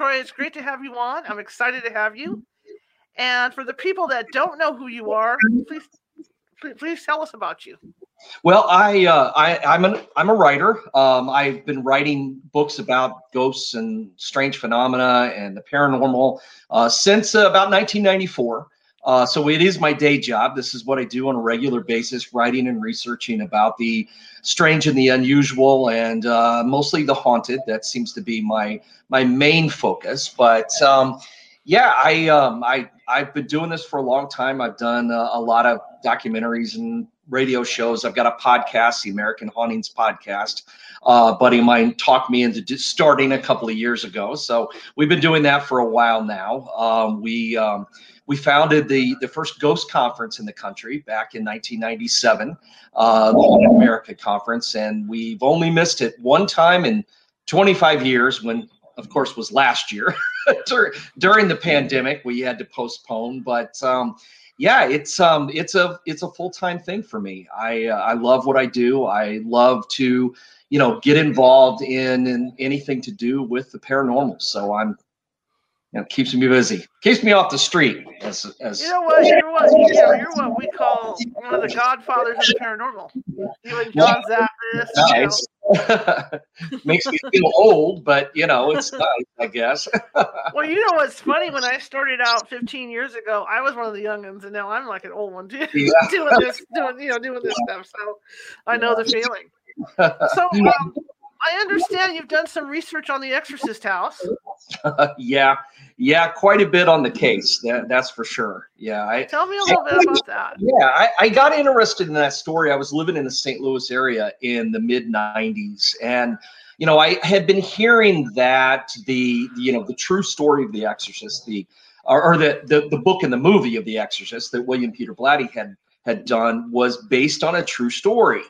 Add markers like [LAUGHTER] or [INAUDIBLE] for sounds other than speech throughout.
Troy. It's great to have you on. I'm excited to have you. And for the people that don't know who you are, please please, tell us about you. Well, I, uh, I I'm an I'm a writer. Um, I've been writing books about ghosts and strange phenomena and the paranormal uh, since uh, about 1994. Uh, so it is my day job. This is what I do on a regular basis, writing and researching about the strange and the unusual, and uh, mostly the haunted. That seems to be my my main focus. But um, yeah, I um, I I've been doing this for a long time. I've done uh, a lot of documentaries and radio shows. I've got a podcast, the American Hauntings podcast. Uh, buddy of mine talked me into starting a couple of years ago. So we've been doing that for a while now. Um, we um, we founded the the first ghost conference in the country back in 1997, uh, the America conference, and we've only missed it one time in 25 years when of course was last year [LAUGHS] during the pandemic we had to postpone but um, yeah, it's um it's a it's a full time thing for me. I uh, I love what I do. I love to you know get involved in, in anything to do with the paranormal. So I'm you know keeps me busy, keeps me off the street. As as you know what you're what you're, you're what we call one of the godfathers of the paranormal. You and John Zaffis. Nice. [LAUGHS] Makes me feel old, but you know, it's nice, I guess. [LAUGHS] well, you know what's funny? When I started out 15 years ago, I was one of the young youngins, and now I'm like an old one too, [LAUGHS] yeah. doing this, doing you know, doing this stuff. So I know the feeling. So um, I understand you've done some research on the Exorcist house. [LAUGHS] yeah, yeah, quite a bit on the case. That, that's for sure. Yeah, I, tell me a little bit about that. Yeah, I, I got interested in that story. I was living in the St. Louis area in the mid '90s, and you know, I had been hearing that the you know the true story of the Exorcist, the or, or the, the the book and the movie of the Exorcist that William Peter Blatty had had done was based on a true story.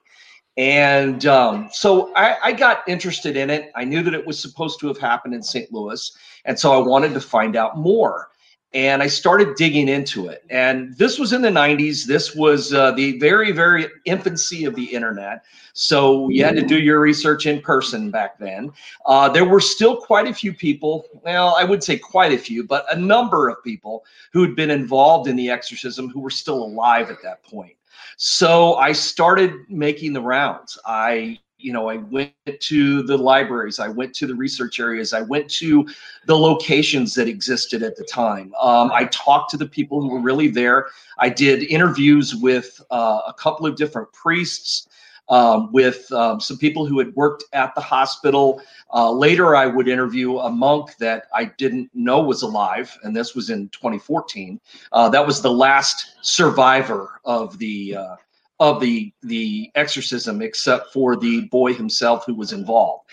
And um, so I, I, got interested in it. I knew that it was supposed to have happened in St. Louis. And so I wanted to find out more. And I started digging into it. And this was in the 90s. This was uh, the very, very infancy of the internet. So you had to do your research in person back then. Uh, there were still quite a few people, well, I would say quite a few, but a number of people who had been involved in the exorcism who were still alive at that point. So I started making the rounds. I you know, I went to the libraries, I went to the research areas, I went to the locations that existed at the time. Um, I talked to the people who were really there. I did interviews with uh, a couple of different priests um, with um, some people who had worked at the hospital. Uh, later, I would interview a monk that I didn't know was alive, and this was in 2014. Uh, that was the last survivor of the uh, of the the exorcism, except for the boy himself who was involved.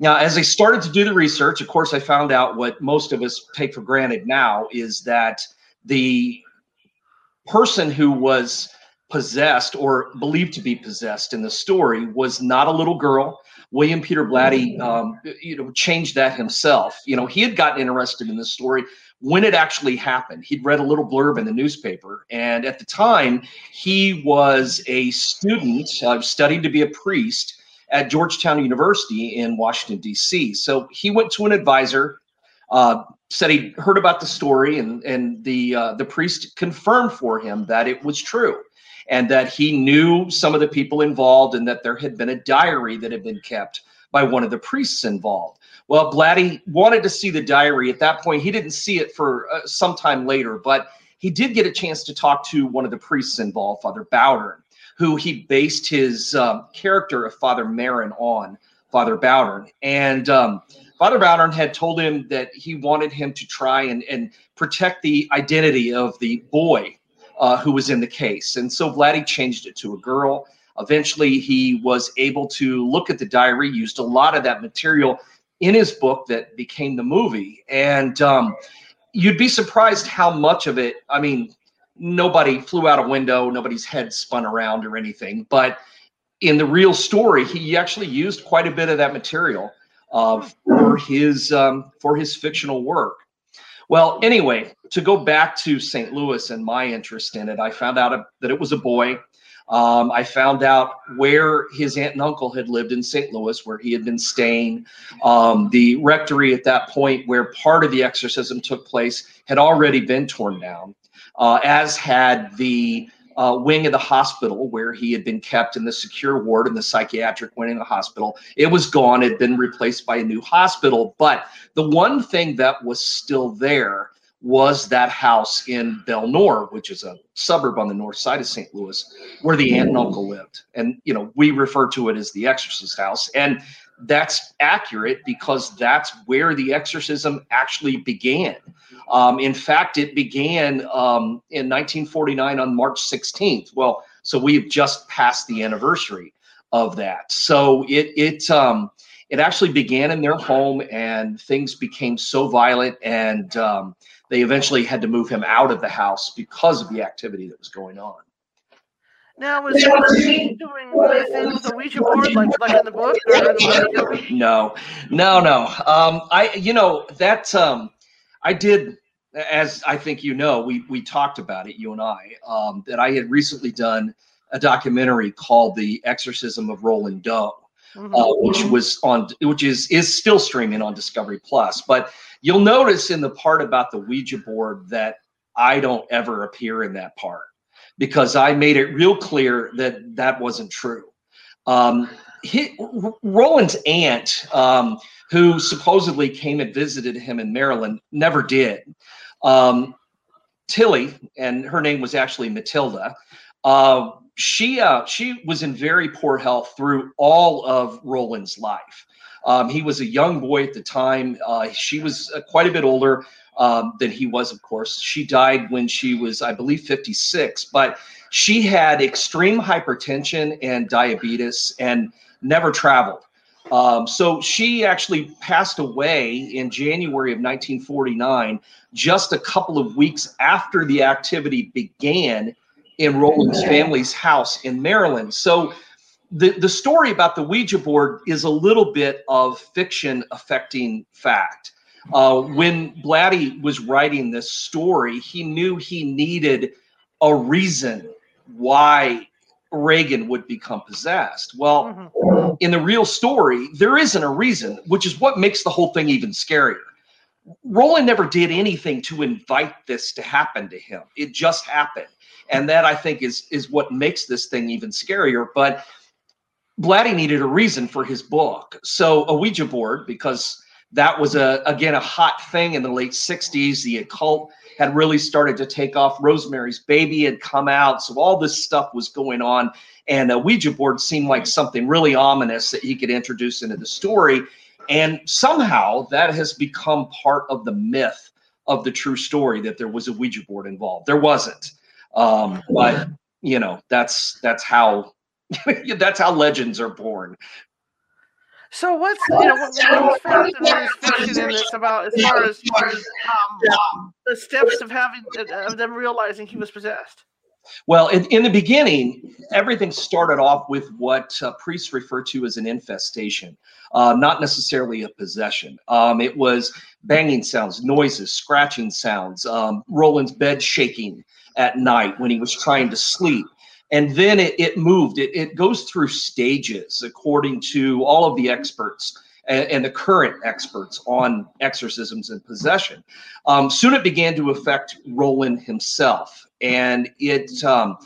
Now, as I started to do the research, of course, I found out what most of us take for granted now is that the person who was possessed or believed to be possessed in the story was not a little girl. William Peter Blatty, mm. um, you know, changed that himself. You know, he had gotten interested in the story when it actually happened. He'd read a little blurb in the newspaper, and at the time, he was a student, uh, studying to be a priest at Georgetown University in Washington D.C. So he went to an advisor. Uh, said he heard about the story, and and the uh, the priest confirmed for him that it was true and that he knew some of the people involved and that there had been a diary that had been kept by one of the priests involved. Well, Blatty wanted to see the diary. At that point, he didn't see it for uh, some time later, but he did get a chance to talk to one of the priests involved, Father Bowdern, who he based his um, character of Father Merrin on, Father Bowdern. And um, Father Bowdern had told him that he wanted him to try and, and protect the identity of the boy uh, who was in the case. And so Blatty changed it to a girl. Eventually, he was able to look at the diary, used a lot of that material in his book that became the movie. And um, you'd be surprised how much of it, I mean, nobody flew out a window, nobody's head spun around or anything. But in the real story, he actually used quite a bit of that material uh, for his um, for his fictional work. Well, anyway, to go back to St. Louis and my interest in it, I found out that it was a boy. Um, I found out where his aunt and uncle had lived in St. Louis, where he had been staying. Um, the rectory at that point, where part of the exorcism took place, had already been torn down, uh, as had the uh, wing of the hospital where he had been kept in the secure ward in the psychiatric wing of the hospital. It was gone, it had been replaced by a new hospital. But the one thing that was still there was that house in Bel-Nor, which is a suburb on the north side of St. Louis, where the aunt and uncle lived. And, you know, we refer to it as the exorcist house. And that's accurate because that's where the exorcism actually began. Um, in fact, it began um, in 1949 on March 16th. Well, so we've just passed the anniversary of that. So it it um, it actually began in their home, and things became so violent, and um, they eventually had to move him out of the house because of the activity that was going on. Now, was he doing with the Ouija board, like like in the book? no, no, no. Um, I, you know, that um, I did, as I think you know, we we talked about it, you and I, um, that I had recently done a documentary called "The Exorcism of Roland Doe." Mm-hmm. Uh, which was on, which is is still streaming on Discovery Plus. But you'll notice in the part about the Ouija board that I don't ever appear in that part because I made it real clear that that wasn't true. Um, Roland's aunt, um, who supposedly came and visited him in Maryland, never did. Um, Tilly, and her name was actually Matilda. Uh, she uh, she was in very poor health through all of Roland's life. Um, he was a young boy at the time. Uh, she was uh, quite a bit older um, than he was, of course. She died when she was, I believe, 56, but she had extreme hypertension and diabetes and never traveled. Um, so she actually passed away in January of 1949, just a couple of weeks after the activity began in Roland's family's house in Maryland. So the, the story about the Ouija board is a little bit of fiction affecting fact. Uh, when Blatty was writing this story, he knew he needed a reason why Regan would become possessed. Well, mm-hmm. in the real story, there isn't a reason, which is what makes the whole thing even scarier. Roland never did anything to invite this to happen to him. It just happened. And that I think is is what makes this thing even scarier. But Blatty needed a reason for his book. So a Ouija board, because that was a again a hot thing in the late 60s the occult had really started to take off. Rosemary's baby had come out so all this stuff was going on. And a ouija board seemed like something really ominous that he could introduce into the story. And somehow that has become part of the myth of the true story that there was a ouija board involved. There wasn't. Um, but you know that's that's how [LAUGHS] that's how legends are born so what's you know what, what's fascinating in this about as far as um, the steps of having of them realizing he was possessed? Well, in, in the beginning, everything started off with what uh, priests refer to as an infestation, uh, not necessarily a possession. Um, it was banging sounds, noises, scratching sounds, um, Roland's bed shaking at night when he was trying to sleep and then it, it moved. It, it goes through stages according to all of the experts and, and the current experts on exorcisms and possession. Um, soon it began to affect Roland himself, and it um,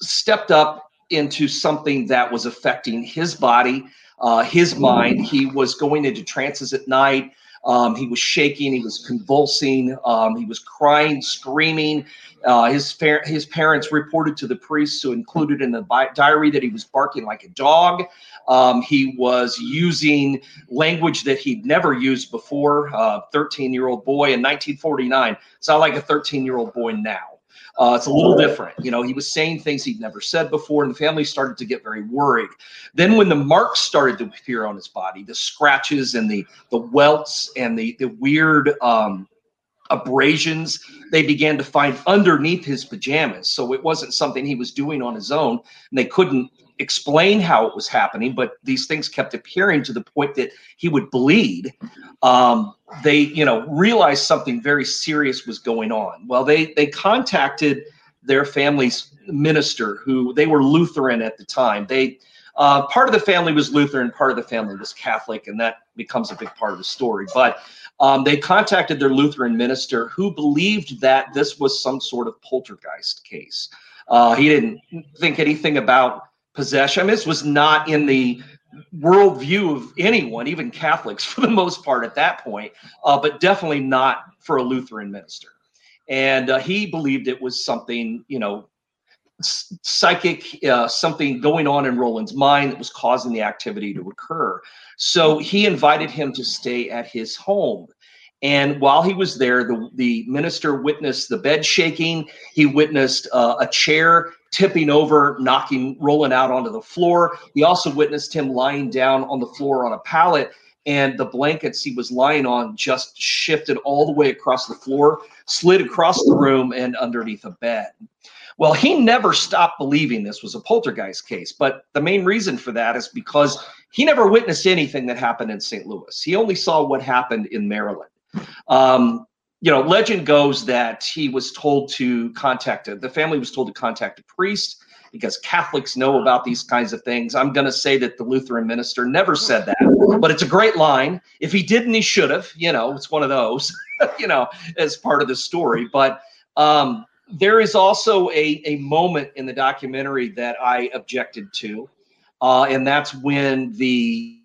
stepped up into something that was affecting his body, uh, his mind. He was going into trances at night. Um, he was shaking. He was convulsing. Um, he was crying, screaming. Uh, his his parents reported to the priests who included in the bi- diary that he was barking like a dog. Um, he was using language that he'd never used before. 13 uh, year old boy in 1949 sound like a 13 year old boy now. Uh, it's a little different. You know, he was saying things he'd never said before, and the family started to get very worried. Then, when the marks started to appear on his body, the scratches and the the welts and the the weird um, abrasions they began to find underneath his pajamas. So it wasn't something he was doing on his own, and they couldn't explain how it was happening, but these things kept appearing to the point that he would bleed. Um, they, you know, realized something very serious was going on. Well, they they contacted their family's minister, who they were Lutheran at the time. They uh, part of the family was Lutheran, part of the family was Catholic, and that becomes a big part of the story. But um, they contacted their Lutheran minister, who believed that this was some sort of poltergeist case. Uh, he didn't think anything about possession. This was not in the worldview of anyone, even Catholics [LAUGHS] for the most part at that point, uh, but definitely not for a Lutheran minister. And uh, he believed it was something, you know, psychic, uh, something going on in Roland's mind that was causing the activity to occur. So he invited him to stay at his home. And while he was there, the, the minister witnessed the bed shaking. He witnessed uh, a chair tipping over, knocking Roland out onto the floor. He also witnessed him lying down on the floor on a pallet, and the blankets he was lying on just shifted all the way across the floor, slid across the room, and underneath a bed. Well, he never stopped believing this was a poltergeist case, but the main reason for that is because he never witnessed anything that happened in St. Louis. He only saw what happened in Maryland. Um, you know, legend goes that he was told to contact a, the family was told to contact a priest because Catholics know about these kinds of things. I'm going to say that the Lutheran minister never said that, but it's a great line. If he didn't, he should have. You know, it's one of those, [LAUGHS] you know, as part of the story. But um, there is also a, a moment in the documentary that I objected to, uh, and that's when the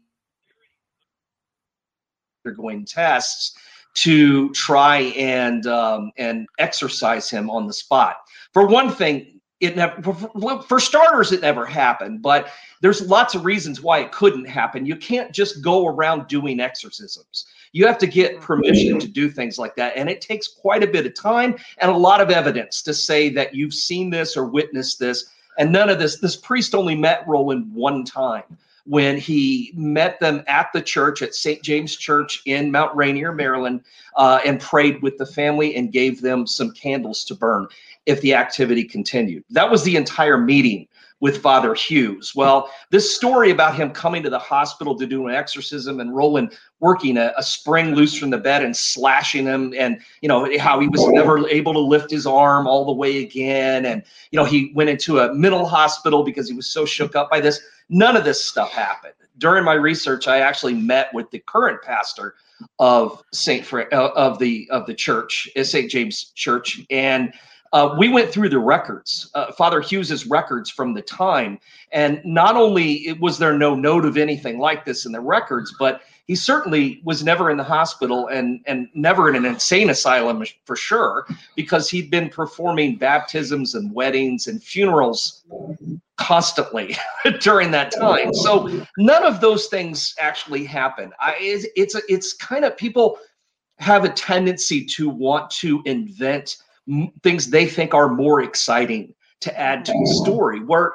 going tests to try and um, and exorcise him on the spot. For one thing, it never for, for starters it never happened, but there's lots of reasons why it couldn't happen. You can't just go around doing exorcisms. You have to get permission to do things like that, and it takes quite a bit of time and a lot of evidence to say that you've seen this or witnessed this. And none of this. This priest only met Roland one time when he met them at the church at St. James Church in Mount Rainier, Maryland, uh, and prayed with the family and gave them some candles to burn if the activity continued. That was the entire meeting with Father Hughes. Well, this story about him coming to the hospital to do an exorcism and Roland working a, a, spring loose from the bed and slashing him, and you know how he was never able to lift his arm all the way again, and you know he went into a mental hospital because he was so shook up by this. None of this stuff happened. During my research, I actually met with the current pastor of Saint Fra- uh, of the of the church, uh, St. James Church, and uh, we went through the records, uh, Father Hughes's records from the time, and not only was there no note of anything like this in the records, but he certainly was never in the hospital and and never in an insane asylum for sure because he'd been performing baptisms and weddings and funerals constantly [LAUGHS] during that time. So none of those things actually happen I, it's it's, it's kind of people have a tendency to want to invent things they think are more exciting to add to the story where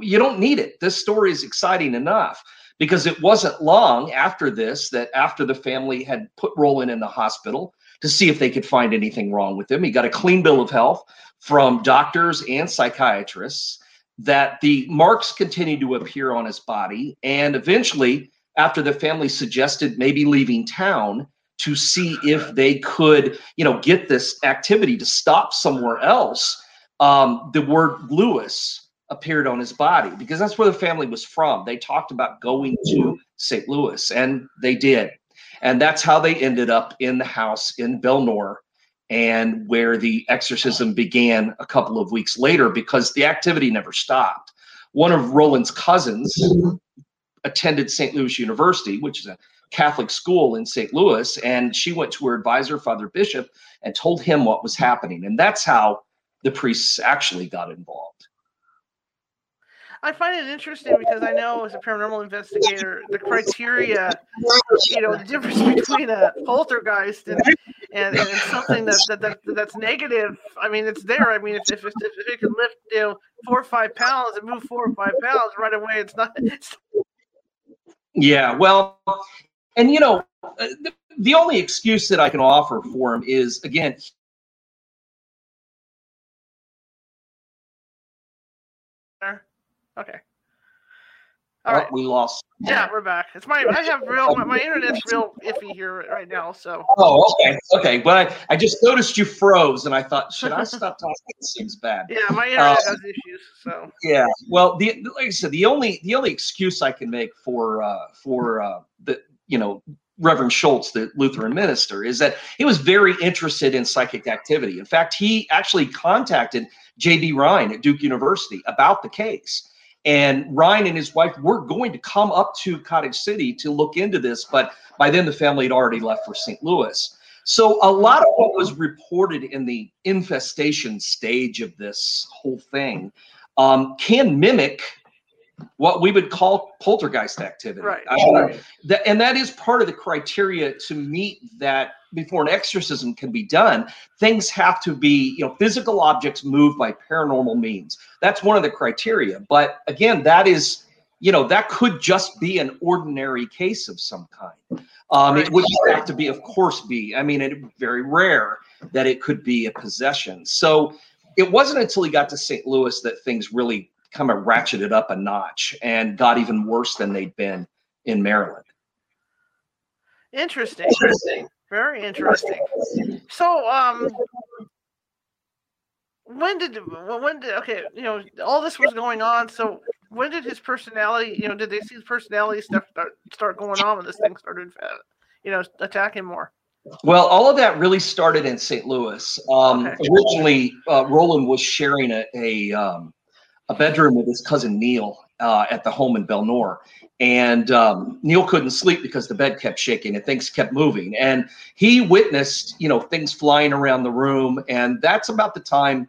you don't need it this story is exciting enough because it wasn't long after this that after the family had put Roland in the hospital to see if they could find anything wrong with him, he got a clean bill of health from doctors and psychiatrists that the marks continued to appear on his body. And eventually, after the family suggested maybe leaving town to see if they could, you know, get this activity to stop somewhere else, um, the word Louis appeared on his body because that's where the family was from. They talked about going to St. Louis, and they did. And that's how they ended up in the house in Bel-Nor and where the exorcism began a couple of weeks later because the activity never stopped. One of Roland's cousins attended St. Louis University, which is a Catholic school in St. Louis, and she went to her advisor, Father Bishop, and told him what was happening. And that's how the priests actually got involved. I find it interesting because I know as a paranormal investigator, the criteria, you know, the difference [LAUGHS] between a poltergeist and and, and something that, that, that that's negative. I mean, it's there. I mean, if if, if it can lift you know four or five pounds and move four or five pounds right away, it's not. It's... Yeah, well, and you know, uh, the, the only excuse that I can offer for him is again Okay. All right. we lost. Yeah, we're back. It's my I have real my, my, internet's real iffy here right now. So. Oh, okay, okay. But I, I just noticed you froze, and I thought, should I stop [LAUGHS] talking? It seems bad. Yeah, my internet uh, has issues. So. Yeah. Well, the like I said, the only the only excuse I can make for uh, for uh, the you know Reverend Schulze, the Lutheran minister, is that he was very interested in psychic activity. In fact, he actually contacted J.B. Rhine at Duke University about the case and Rhine and his wife were going to come up to Cottage City to look into this, but by then the family had already left for St. Louis. So a lot of what was reported in the infestation stage of this whole thing um, can mimic what we would call poltergeist activity. Right. Uh, that, and that is part of the criteria to meet that before an exorcism can be done, things have to be, you know, physical objects moved by paranormal means. That's one of the criteria. But again, that is, you know, that could just be an ordinary case of some kind. Um, it would have to be, of course, be. I mean, it's very rare that it could be a possession. So it wasn't until he got to St. Louis that things really kind of ratcheted up a notch and got even worse than they'd been in Maryland. Interesting. Interesting. Very interesting. So, um, when did when did okay, you know, all this was going on. So, when did his personality, you know, did they see his personality stuff start start going on when this thing started, uh, you know, attacking more? Well, all of that really started in St. Louis. Um, okay. Originally, uh, Roland was sharing a a, um, a bedroom with his cousin Neil uh, at the home in Bel-Nor, and um, Neil couldn't sleep because the bed kept shaking and things kept moving. And he witnessed, you know, things flying around the room, and that's about the time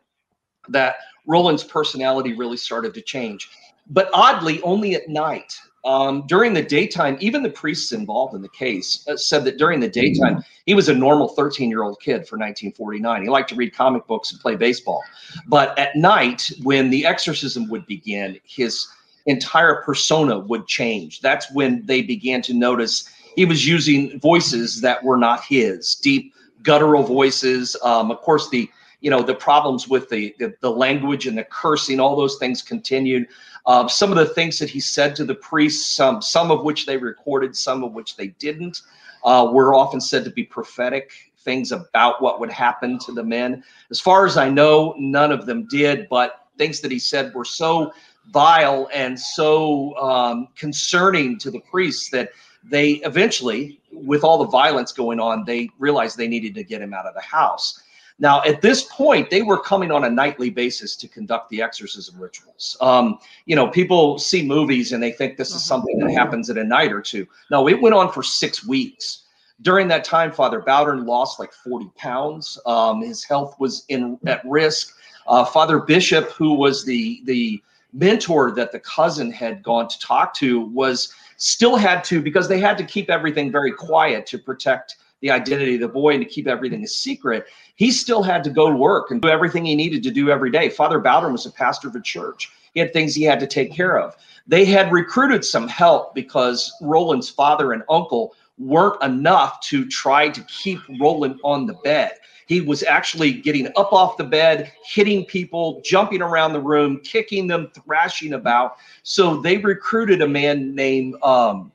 that Roland's personality really started to change. But oddly, only at night. Um, during the daytime, even the priests involved in the case uh, said that during the daytime, he was a normal 13 year old kid for 1949. He liked to read comic books and play baseball. But at night, when the exorcism would begin, his entire persona would change. That's when they began to notice he was using voices that were not his, deep guttural voices. Um, of course, the you know the problems with the, the, the language and the cursing, all those things continued. Uh, some of the things that he said to the priests, some some of which they recorded, some of which they didn't, uh, were often said to be prophetic things about what would happen to the men. As far as I know, none of them did, but things that he said were so vile and so um, concerning to the priests that they eventually, with all the violence going on, they realized they needed to get him out of the house. Now, at this point, they were coming on a nightly basis to conduct the exorcism rituals. Um, you know, people see movies and they think this is mm-hmm. something that happens in a night or two. No, it went on for six weeks. During that time, Father Bowdern lost like 40 pounds. Um, his health was in at risk. Uh, Father Bishop, who was the the mentor that the cousin had gone to talk to was still had to because they had to keep everything very quiet to protect the identity of the boy and to keep everything a secret he still had to go to work and do everything he needed to do every day. Father Bowdern was a pastor of a church. He had things he had to take care of. They had recruited some help because roland's father and uncle weren't enough to try to keep roland on the bed. He was actually getting up off the bed, hitting people, jumping around the room, kicking them, thrashing about. So they recruited a man named um,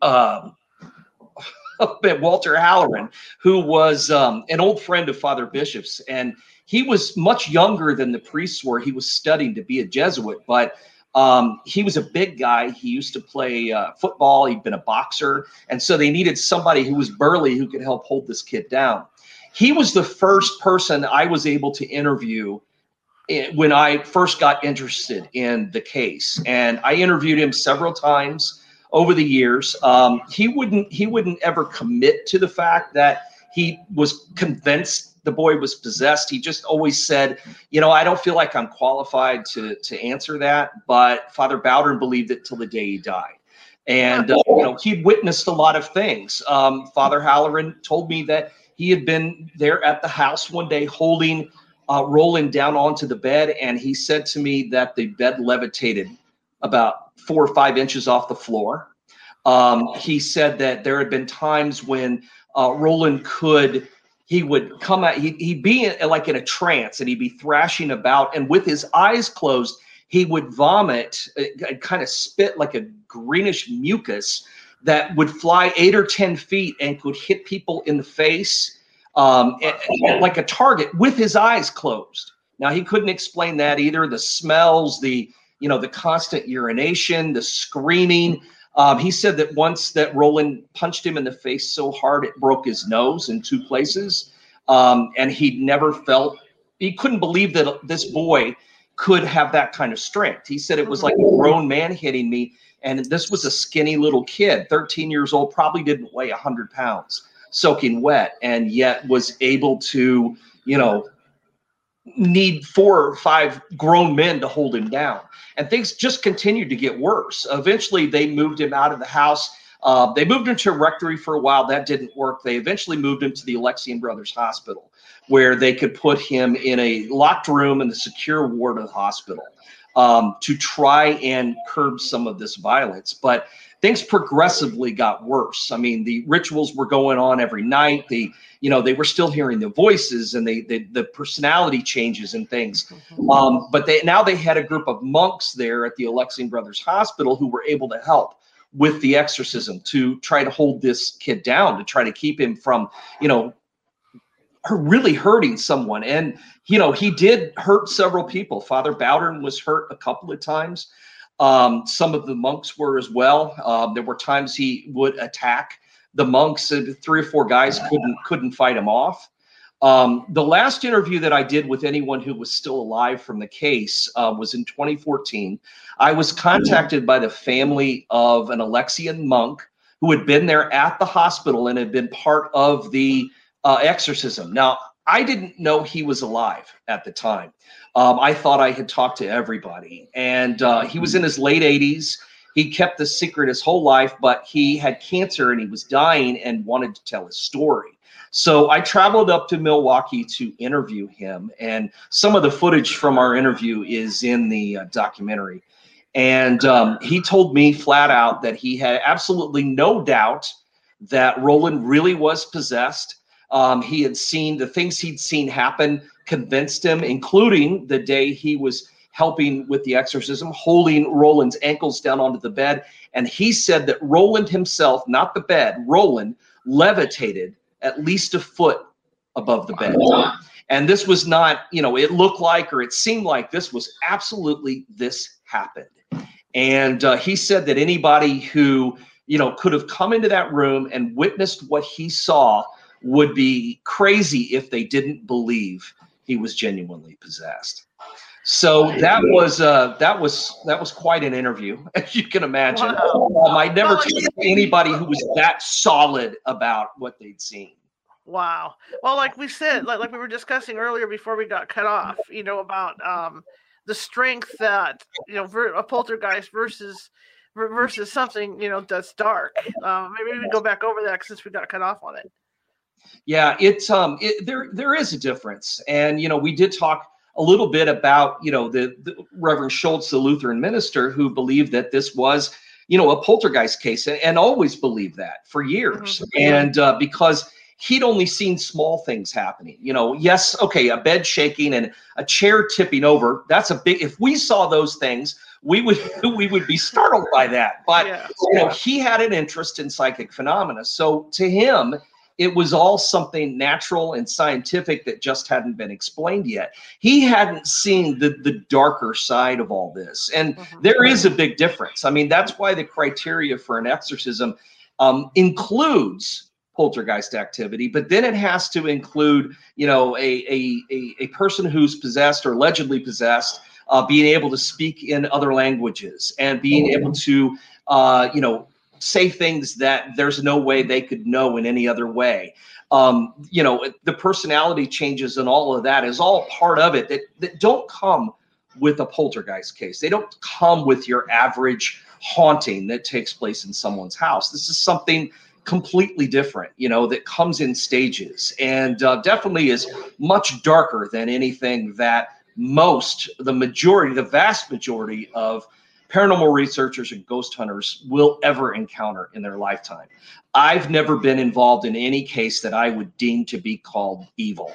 uh, Walter Halloran, who was um, an old friend of Father Bishop's. And he was much younger than the priests were. He was studying to be a Jesuit, but um, he was a big guy. He used to play uh, football. He'd been a boxer. And so they needed somebody who was burly who could help hold this kid down he was the first person I was able to interview eh, when I first got interested in the case, and I interviewed him several times over the years. Um, he wouldn't he wouldn't ever commit to the fact that he was convinced the boy was possessed. He just always said, you know, I don't feel like I'm qualified to to answer that. But Father Bowdern believed it till the day he died. And uh, you know he'd witnessed a lot of things. Um, Father Halloran told me that he had been there at the house one day holding uh, Roland down onto the bed, and he said to me that the bed levitated about four or five inches off the floor. Um, he said that there had been times when uh, Roland could he would come out he, he'd be in, like in a trance and he'd be thrashing about and with his eyes closed he would vomit, uh, kind of spit like a greenish mucus that would fly eight or 10 feet and could hit people in the face um, like a target with his eyes closed. Now, he couldn't explain that either. The smells, the you know, the constant urination, the screaming. Um, he said that once that Roland punched him in the face so hard it broke his nose in two places, um, and he'd never felt. He couldn't believe that this boy could have that kind of strength. He said it was like a grown man hitting me, and this was a skinny little kid, 13 years old, probably didn't weigh 100 pounds, soaking wet, and yet was able to, you know, need four or five grown men to hold him down. And things just continued to get worse. Eventually, they moved him out of the house. Uh, they moved him to a rectory for a while. That didn't work. They eventually moved him to the Alexian Brothers Hospital, where they could put him in a locked room in the secure ward of the hospital um, to try and curb some of this violence. But things progressively got worse. I mean, the rituals were going on every night. The you know they were still hearing the voices and they, they the personality changes and things. Mm-hmm. Um, but they now they had a group of monks there at the Alexian Brothers Hospital who were able to help with the exorcism to try to hold this kid down to try to keep him from you know really hurting someone and you know he did hurt several people father bowdern was hurt a couple of times um, some of the monks were as well. Um, there were times he would attack the monks. Three or four guys couldn't couldn't fight him off. Um, the last interview that I did with anyone who was still alive from the case uh, was in 2014. I was contacted by the family of an Alexian monk who had been there at the hospital and had been part of the uh, exorcism. Now, I didn't know he was alive at the time. Um, I thought I had talked to everybody, and uh, he was in his late 80s. He kept the secret his whole life, but he had cancer and he was dying and wanted to tell his story. So I traveled up to Milwaukee to interview him, and some of the footage from our interview is in the uh, documentary. And um, he told me flat out that he had absolutely no doubt that Roland really was possessed. Um, he had seen the things he'd seen happen convinced him, including the day he was helping with the exorcism, holding Roland's ankles down onto the bed. And he said that Roland himself, not the bed, Roland levitated at least a foot above the bed. And this was not, you know, it looked like or it seemed like this was absolutely this happened. And uh, he said that anybody who, you know, could have come into that room and witnessed what he saw would be crazy if they didn't believe he was genuinely possessed. So that was uh, that was that was quite an interview, [LAUGHS] as you can imagine. Wow. Um, I never talked to anybody who was that solid about what they'd seen. Wow. Well, like we said, like, like we were discussing earlier before we got cut off, you know, about um, the strength that you know a poltergeist versus versus something you know that's dark. Um, maybe we go back over that since we got cut off on it. Yeah, it's um, it, there there is a difference, and you know, we did talk a little bit about you know the, the Reverend Schulze, the Lutheran minister, who believed that this was you know a poltergeist case, and, and always believed that for years, mm-hmm. and uh, because he'd only seen small things happening. You know, yes, okay, a bed shaking and a chair tipping over. That's a big. If we saw those things, we would [LAUGHS] we would be startled by that. But yeah. you know, he had an interest in psychic phenomena, so to him it was all something natural and scientific that just hadn't been explained yet. He hadn't seen the, the darker side of all this. And mm-hmm. there is a big difference. I mean, that's why the criteria for an exorcism um, includes poltergeist activity, but then it has to include, you know, a, a, a, a person who's possessed or allegedly possessed. Uh, being able to speak in other languages and being able mm-hmm. to, uh, you know, say things that there's no way they could know in any other way. Um, you know, the personality changes and all of that is all part of it that, that don't come with a poltergeist case. They don't come with your average haunting that takes place in someone's house. This is something completely different, you know, that comes in stages and uh, definitely is much darker than anything that most, the majority, the vast majority of paranormal researchers and ghost hunters will ever encounter in their lifetime. I've never been involved in any case that I would deem to be called evil.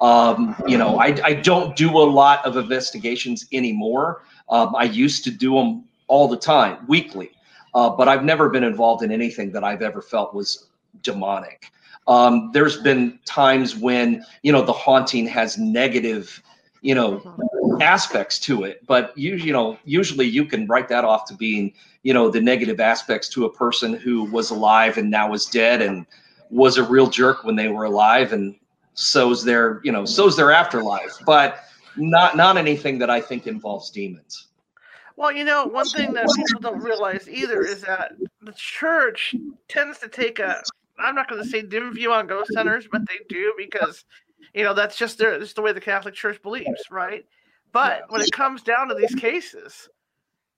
Um, you know, I, I don't do a lot of investigations anymore. Um, I used to do them all the time, weekly, uh, but I've never been involved in anything that I've ever felt was demonic. Um, there's been times when you know the haunting has negative, you know, aspects to it, but you you know usually you can write that off to being you know the negative aspects to a person who was alive and now is dead and was a real jerk when they were alive and so's their you know so's their afterlife, but not not anything that I think involves demons. Well, you know, one thing that people don't realize either is that the church tends to take a I'm not going to say dim view on ghost hunters, but they do because you know that's just their that's the way the Catholic Church believes, right? But when it comes down to these cases,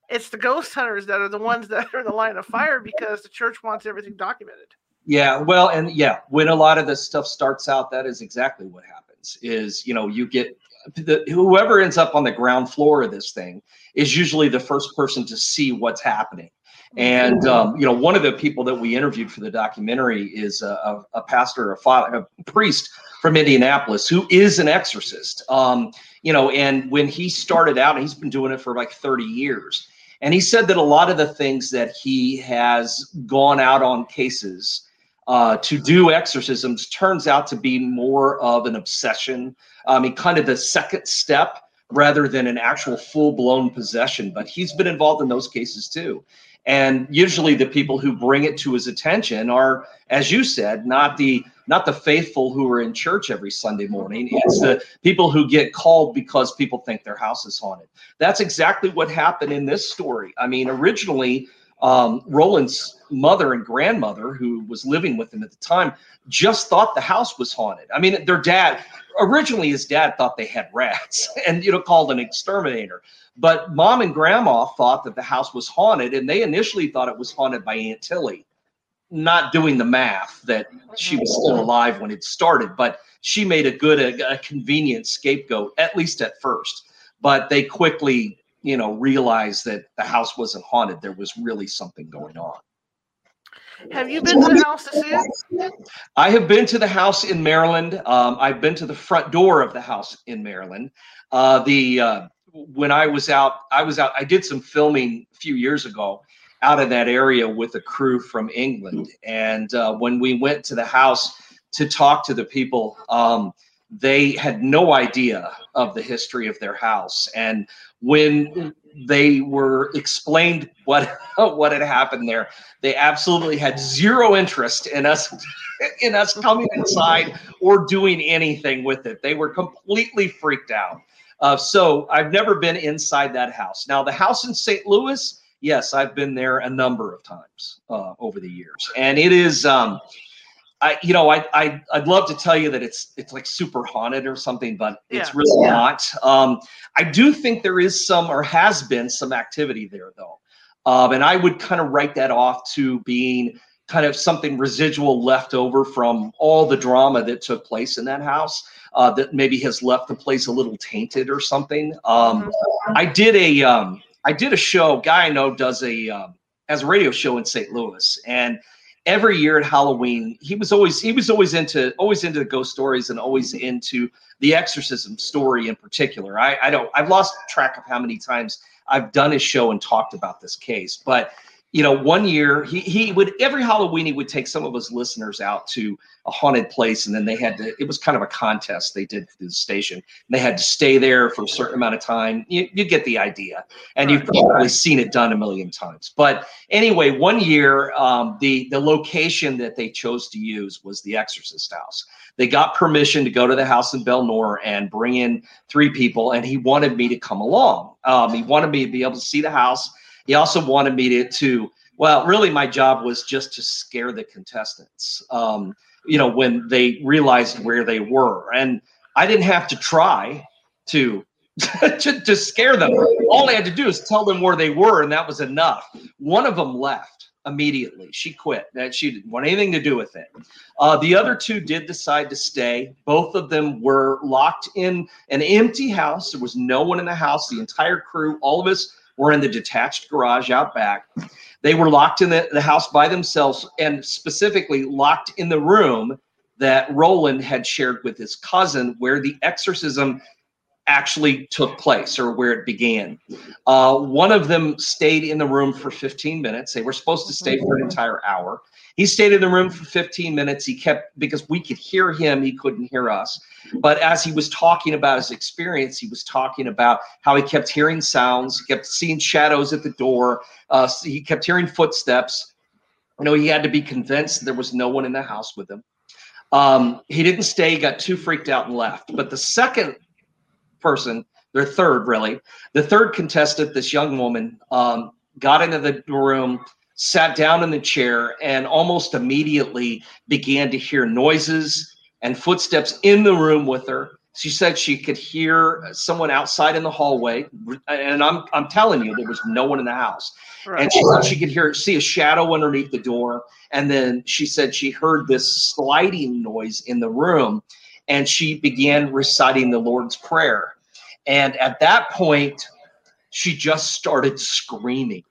it's the ghost hunters that are the ones that are in the line of fire because the church wants everything documented. Yeah, well, and yeah, when a lot of this stuff starts out, that is exactly what happens. Is you know you get the, whoever ends up on the ground floor of this thing is usually the first person to see what's happening. And um, you know, one of the people that we interviewed for the documentary is a, a, a pastor, a, father, a priest from Indianapolis who is an exorcist. Um, you know, and when he started out, he's been doing it for like 30 years. And he said that a lot of the things that he has gone out on cases uh, to do exorcisms turns out to be more of an obsession. I mean, kind of the second step rather than an actual full blown possession. But he's been involved in those cases too. And usually the people who bring it to his attention are, as you said, not the not the faithful who are in church every Sunday morning. It's the people who get called because people think their house is haunted. That's exactly what happened in this story. I mean, originally, um, Roland's mother and grandmother, who was living with him at the time, just thought the house was haunted. I mean, their dad, originally his dad thought they had rats [LAUGHS] and, you know, called an exterminator. But mom and grandma thought that the house was haunted, and they initially thought it was haunted by Aunt Tilly, not doing the math that she was still alive when it started. But she made a good, a, a convenient scapegoat, at least at first. But they quickly, you know, realized that the house wasn't haunted. There was really something going on. Have you been to the house to see it? I have been to the house in Maryland. Um, I've been to the front door of the house in Maryland. Uh, the uh, when I was out, I was out. I did some filming a few years ago out of that area with a crew from England, and uh, when we went to the house to talk to the people, um, they had no idea of the history of their house, and when they were explained what [LAUGHS] what had happened there. They absolutely had zero interest in us [LAUGHS] in us coming inside or doing anything with it. They were completely freaked out. Uh, so I've never been inside that house. Now the house in St. Louis, yes, I've been there a number of times uh, over the years, and it is. Um, I, you know, I, I, I'd love to tell you that it's, it's like super haunted or something, but yeah. it's really yeah. not. Um, I do think there is some, or has been some activity there though. Um, and I would kind of write that off to being kind of something residual left over from all the drama that took place in that house. Uh, that maybe has left the place a little tainted or something. Um, mm-hmm. I did a, um, I did a show. Guy I know does a um, has a radio show in St. Louis, and every year at Halloween, he was always he was always into always into the ghost stories and always into the exorcism story in particular. I, I don't I've lost track of how many times I've done his show and talked about this case, but you know, one year he he would every Halloween he would take some of his listeners out to a haunted place, and then they had to. It was kind of a contest they did through the station. And they had to stay there for a certain amount of time. You, you get the idea, and you've probably seen it done a million times. But anyway, one year um, the the location that they chose to use was the Exorcist house. They got permission to go to the house in Bel-Nor and bring in three people, and he wanted me to come along. Um, he wanted me to be able to see the house he also wanted me to, to well, really, my job was just to scare the contestants. Um, you know, when they realized where they were, and I didn't have to try to [LAUGHS] to, to scare them. All I had to do is tell them where they were, and that was enough. One of them left immediately. She quit. That she didn't want anything to do with it. Uh, the other two did decide to stay. Both of them were locked in an empty house. There was no one in the house. The entire crew, all of us were in the detached garage out back. They were locked in the, the house by themselves and specifically locked in the room that Roland had shared with his cousin, where the exorcism actually took place or where it began. Uh, one of them stayed in the room for 15 minutes. They were supposed to stay for an entire hour. He stayed in the room for 15 minutes. He kept, because we could hear him, he couldn't hear us. But as he was talking about his experience, he was talking about how he kept hearing sounds, he kept seeing shadows at the door, uh, he kept hearing footsteps. You know, he had to be convinced there was no one in the house with him. Um, he didn't stay, got too freaked out and left. But the second person, their third really, the third contestant, this young woman, um, got into the room, sat down in the chair, and almost immediately began to hear noises and footsteps in the room with her. She said she could hear someone outside in the hallway, and I'm I'm telling you, there was no one in the house. Right. And she thought she could hear see a shadow underneath the door. And then she said she heard this sliding noise in the room, and she began reciting the Lord's Prayer. And at that point, she just started screaming.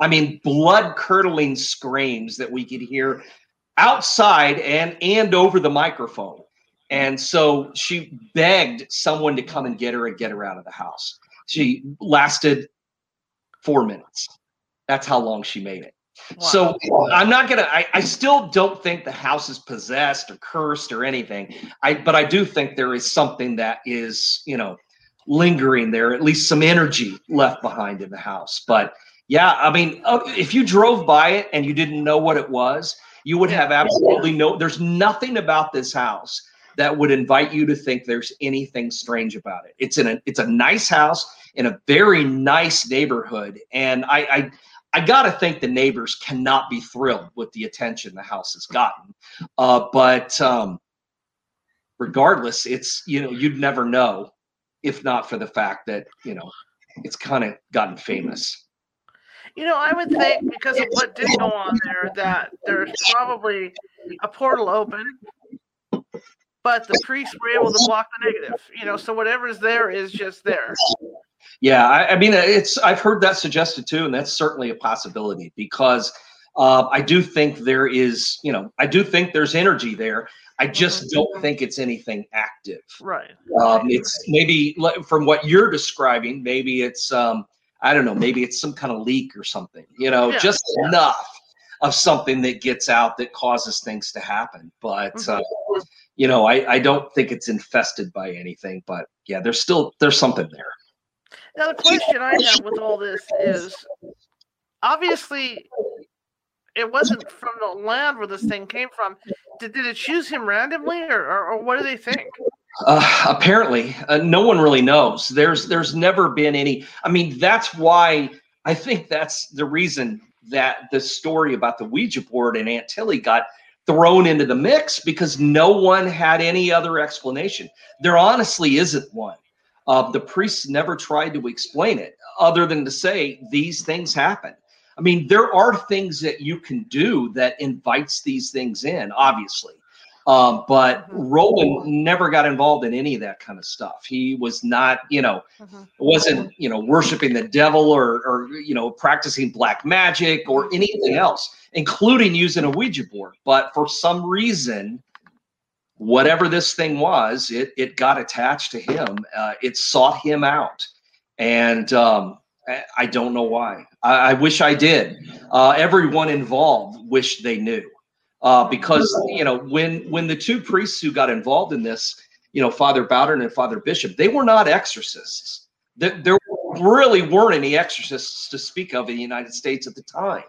I mean, blood curdling screams that we could hear outside and and over the microphone. And so she begged someone to come and get her and get her out of the house. She lasted four minutes. That's how long she made it. Wow. So I'm not gonna. I, I still don't think the house is possessed or cursed or anything. I but I do think there is something that is you know lingering there, at least some energy left behind in the house. But yeah, I mean, uh, if you drove by it and you didn't know what it was, you would have absolutely no. There's nothing about this house that would invite you to think there's anything strange about it. It's in a it's a nice house in a very nice neighborhood, and I I, I gotta think the neighbors cannot be thrilled with the attention the house has gotten. Uh, but um, regardless, it's you know you'd never know if not for the fact that you know it's kind of gotten famous. You know, I would think because of what did go on there that there's probably a portal open but the priests were able to block the negative. You know, so whatever's there is just there. Yeah, I, I mean, it's I've heard that suggested too, and that's certainly a possibility because uh, I do think there is, you know, I do think there's energy there. I just mm-hmm. don't think it's anything active. Right. Um, it's maybe from what you're describing, maybe it's um, I don't know, maybe it's some kind of leak or something. You know, yeah. just yeah. enough of something that gets out that causes things to happen. But mm-hmm. uh, you know, I, I don't think it's infested by anything, but yeah, there's still there's something there. Now the question I have with all this is obviously it wasn't from the land where this thing came from. Did, did it choose him randomly or, or, or what do they think? Uh, apparently, uh, no one really knows. There's there's never been any. I mean, that's why I think that's the reason that the story about the Ouija board and Aunt Tilly got thrown into the mix because no one had any other explanation. There honestly isn't one. Uh, the priests never tried to explain it other than to say these things happen. I mean, there are things that you can do that invites these things in, obviously. Um, but mm-hmm. Roland never got involved in any of that kind of stuff. He was not, you know, mm-hmm. wasn't, you know, worshiping the devil or, or, you know, practicing black magic or mm-hmm. anything else, including using a Ouija board. But for some reason, whatever this thing was, it it got attached to him. Uh, it sought him out, and um, I don't know why. I, I wish I did. Uh, everyone involved wished they knew uh, because you know when when the two priests who got involved in this, you know, Father Bowdern and Father Bishop, they were not exorcists. There, there really weren't any exorcists to speak of in the United States at the time.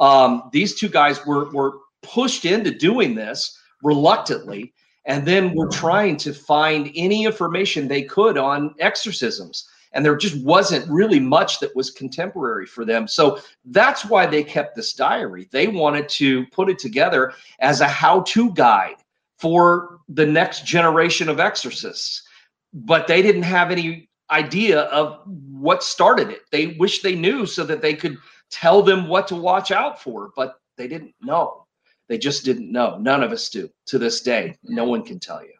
Um, these two guys were were pushed into doing this reluctantly, and then were trying to find any information they could on exorcisms and there just wasn't really much that was contemporary for them. So that's why they kept this diary. They wanted to put it together as a how to guide for the next generation of exorcists, but they didn't have any idea of what started it. They wish they knew so that they could tell them what to watch out for, but they didn't know. They just didn't know. None of us do to this day. No one can tell you.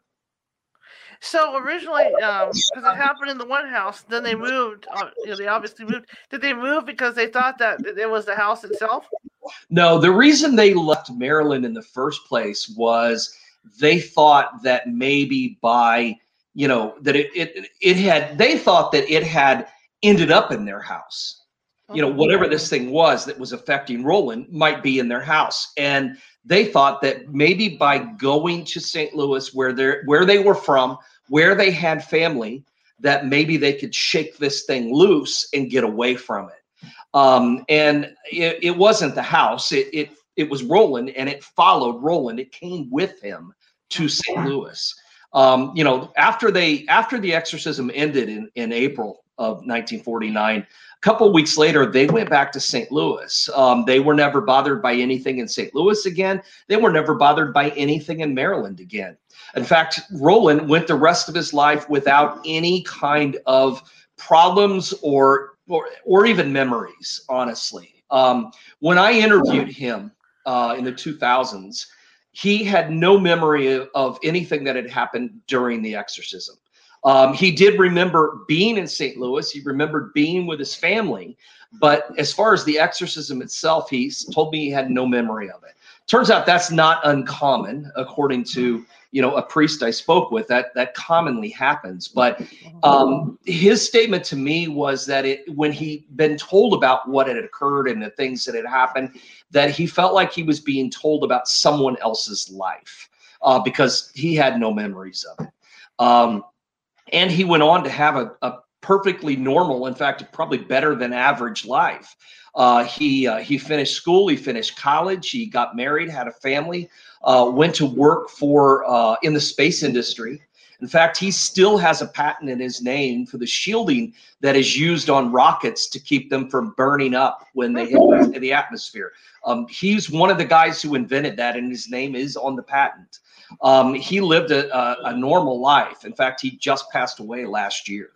So originally, because um, it happened in the one house, then they moved. Uh, you know, they obviously moved. Did they move because they thought that it was the house itself? No, the reason they left Maryland in the first place was they thought that maybe by you know that it it, it had they thought that it had ended up in their house you know whatever this thing was that was affecting roland might be in their house and they thought that maybe by going to st louis where they're where they were from where they had family that maybe they could shake this thing loose and get away from it. Um, and it, it wasn't the house. It, it it was roland and it followed roland. It came with him to st louis. Um, you know, after they after the exorcism ended in, in April of 1949, a couple weeks later, they went back to St. Louis. Um, they were never bothered by anything in St. Louis again. They were never bothered by anything in Maryland again. In fact, Roland went the rest of his life without any kind of problems or or, or even memories, honestly. Um, when I interviewed him uh, in the 2000s, he had no memory of anything that had happened during the exorcism. Um, he did remember being in St. Louis. He remembered being with his family. But as far as the exorcism itself, he told me he had no memory of it. Turns out that's not uncommon, according to you know a priest I spoke with. That that commonly happens. But um, his statement to me was that it when he been told about what had occurred and the things that had happened, that he felt like he was being told about someone else's life uh, because he had no memories of it. Um, and he went on to have a, a perfectly normal, in fact, probably better than average life. Uh, he uh, he finished school, he finished college, he got married, had a family, uh, went to work for uh, in the space industry. In fact, he still has a patent in his name for the shielding that is used on rockets to keep them from burning up when they hit the atmosphere. Um, he's one of the guys who invented that, and his name is on the patent. Um, he lived a, a, a, normal life. In fact, he just passed away last year.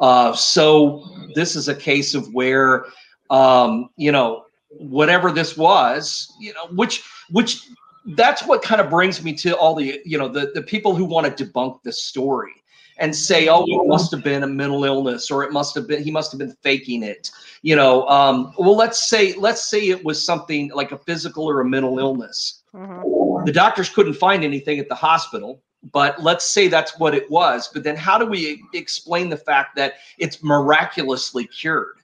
Uh, so this is a case of where um, you know, whatever this was, you know, which which that's what kind of brings me to all the you know the the people who want to debunk this story and say, oh, it must have been a mental illness or it must have been he must have been faking it. You know, um, well, let's say let's say it was something like a physical or a mental illness. Mm-hmm. The doctors couldn't find anything at the hospital, but let's say that's what it was. But then, how do we explain the fact that it's miraculously cured?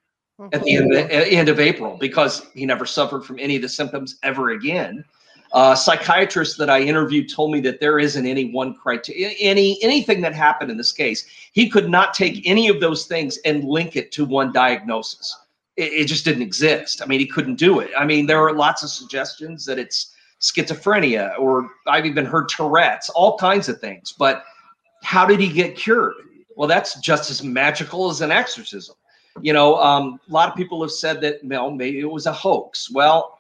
at the end of, end of April because he never suffered from any of the symptoms ever again. Uh, psychiatrists that I interviewed told me that there isn't any one criteria, any anything that happened in this case. He could not take any of those things and link it to one diagnosis. It, it just didn't exist. I mean, he couldn't do it. I mean, there are lots of suggestions that it's schizophrenia, or I've even heard Tourette's, all kinds of things. But how did he get cured? Well, that's just as magical as an exorcism. You know, um, a lot of people have said that, well, maybe it was a hoax. Well,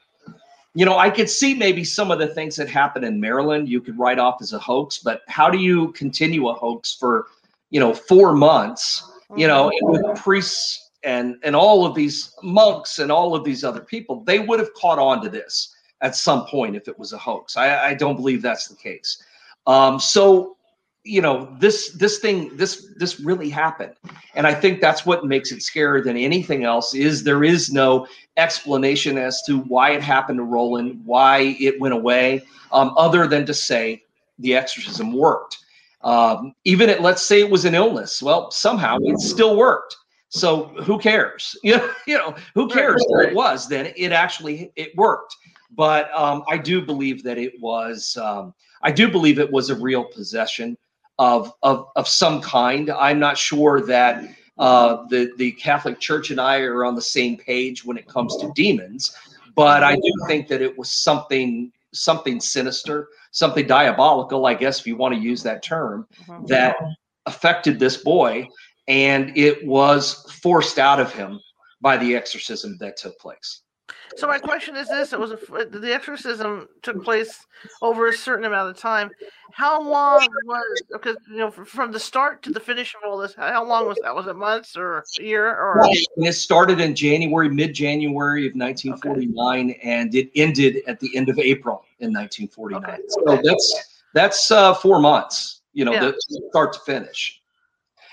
you know, I could see maybe some of the things that happened in Maryland you could write off as a hoax, but how do you continue a hoax for, you know, four months, you know, with priests and and all of these monks and all of these other people, they would have caught on to this at some point if it was a hoax. I, I don't believe that's the case. Um, so you know this this thing this this really happened. And i think that's what makes it scarier than anything else is there is no explanation as to why it happened to roland why it went away um, other than to say the exorcism worked. Um, even at let's say it was an illness well somehow it still worked. So who cares? [LAUGHS] You know, you know who cares what it was? Then it actually it worked but um, i do believe that it was um, i do believe it was a real possession of, of, of some kind. I'm not sure that uh, the, the Catholic Church and I are on the same page when it comes to demons, but I do think that it was something something sinister, something diabolical, I guess, if you want to use that term, mm-hmm. that affected this boy, and it was forced out of him by the exorcism that took place. So my question is this: It was a, the exorcism took place over a certain amount of time. How long was because you know from the start to the finish of all this? How long was that? Was it months or a year or? It started in January, mid-January of 1949, okay. and it ended at the end of April in 1949. Okay. So that's that's uh, four months. You know, yeah. the start to finish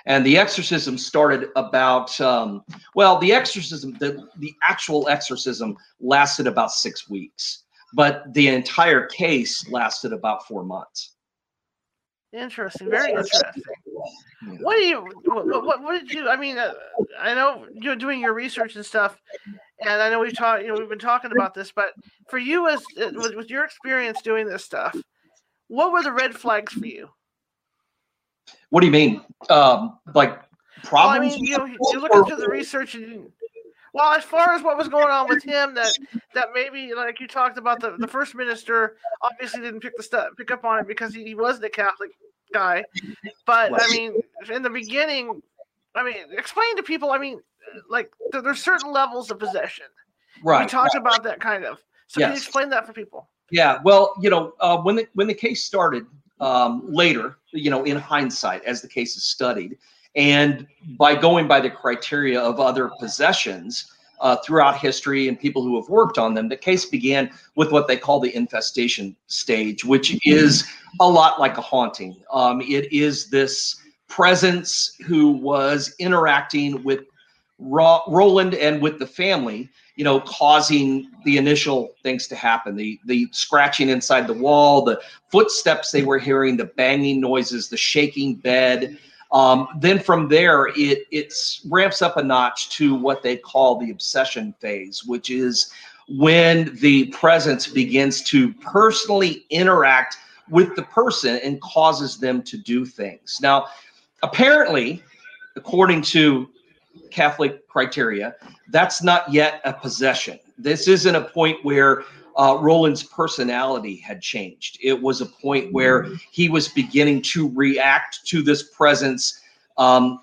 and the exorcism started about um, well the exorcism the, the actual exorcism lasted about six weeks but the entire case lasted about four months Interesting, very interesting. What do you? What, what, what did you? I mean, uh, I know you're doing your research and stuff, and I know we've talked. You know, we've been talking about this, but for you, as uh, with, with your experience doing this stuff, what were the red flags for you? What do you mean? Um, like problems? Well, I mean, you know, you look into the research and well, as far as what was going on with him, that that maybe like you talked about the, the first minister obviously didn't pick the stuff pick up on it because he, he wasn't a Catholic guy. But I mean, in the beginning, I mean, explain to people. I mean, like there's certain levels of possession. Right. We talked right. about that kind of. So yes. can you explain that for people? Yeah. Well, you know, uh, when the when the case started um, later, you know, in hindsight, as the case is studied, and by going by the criteria of other possessions uh, throughout history and people who have worked on them, the case began with what they call the infestation stage, which is a lot like a haunting. Um, it is this presence who was interacting with Ro- Roland and with the family, you know, causing the initial things to happen. The the scratching inside the wall, the footsteps they were hearing, the banging noises, the shaking bed, um, then from there, it it ramps up a notch to what they call the obsession phase, which is when the presence begins to personally interact with the person and causes them to do things. Now, apparently, according to Catholic criteria, that's not yet a possession. This isn't a point where uh, Roland's personality had changed. It was a point where he was beginning to react to this presence um,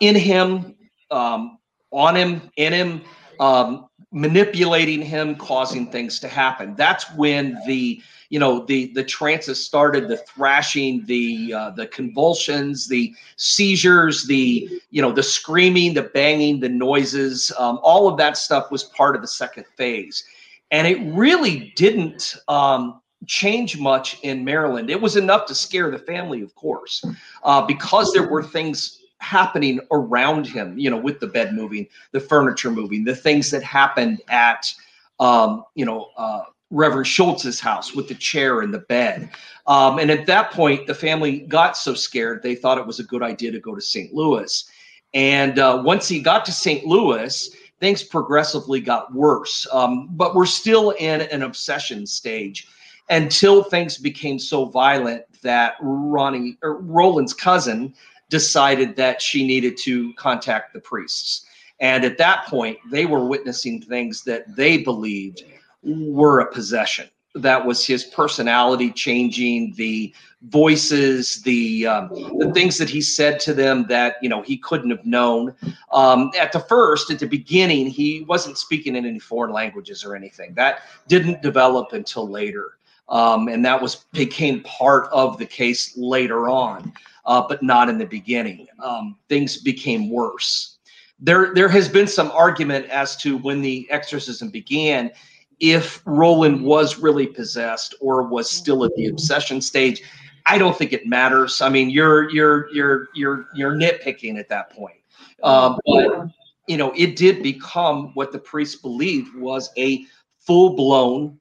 in him, um, on him, in him, um, manipulating him, causing things to happen. That's when the you know the the trances started, the thrashing, the uh, the convulsions, the seizures, the you know the screaming, the banging, the noises. Um, all of that stuff was part of the second phase and it really didn't um, change much in Maryland. It was enough to scare the family, of course, uh, because there were things happening around him, you know, with the bed moving, the furniture moving, the things that happened at, um, you know, uh, Reverend Schulze's house with the chair and the bed. Um, and at that point, the family got so scared, they thought it was a good idea to go to St. Louis. And uh, once he got to St. Louis, things progressively got worse. Um, but we're still in an obsession stage until things became so violent that Ronnie or Roland's cousin decided that she needed to contact the priests. And at that point, they were witnessing things that they believed were a possession that was his personality changing, the voices, the um, the things that he said to them that you know he couldn't have known. Um, at the first, at the beginning, he wasn't speaking in any foreign languages or anything. That didn't develop until later, um, and that was became part of the case later on, uh, but not in the beginning. Um, things became worse. There, there has been some argument as to when the exorcism began if Roland was really possessed or was still at the obsession stage. I don't think it matters. I mean, you're you're you're you're you're nitpicking at that point. Um, but you know, it did become what the priests believed was a full blown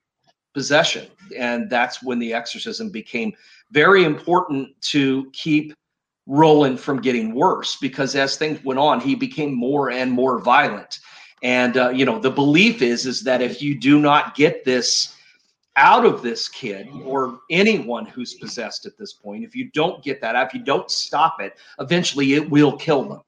possession, and that's when the exorcism became very important to keep Roland from getting worse. Because as things went on, he became more and more violent. And uh, you know, the belief is is that if you do not get this out of this kid or anyone who's possessed at this point, if you don't get that out, if you don't stop it, eventually it will kill them.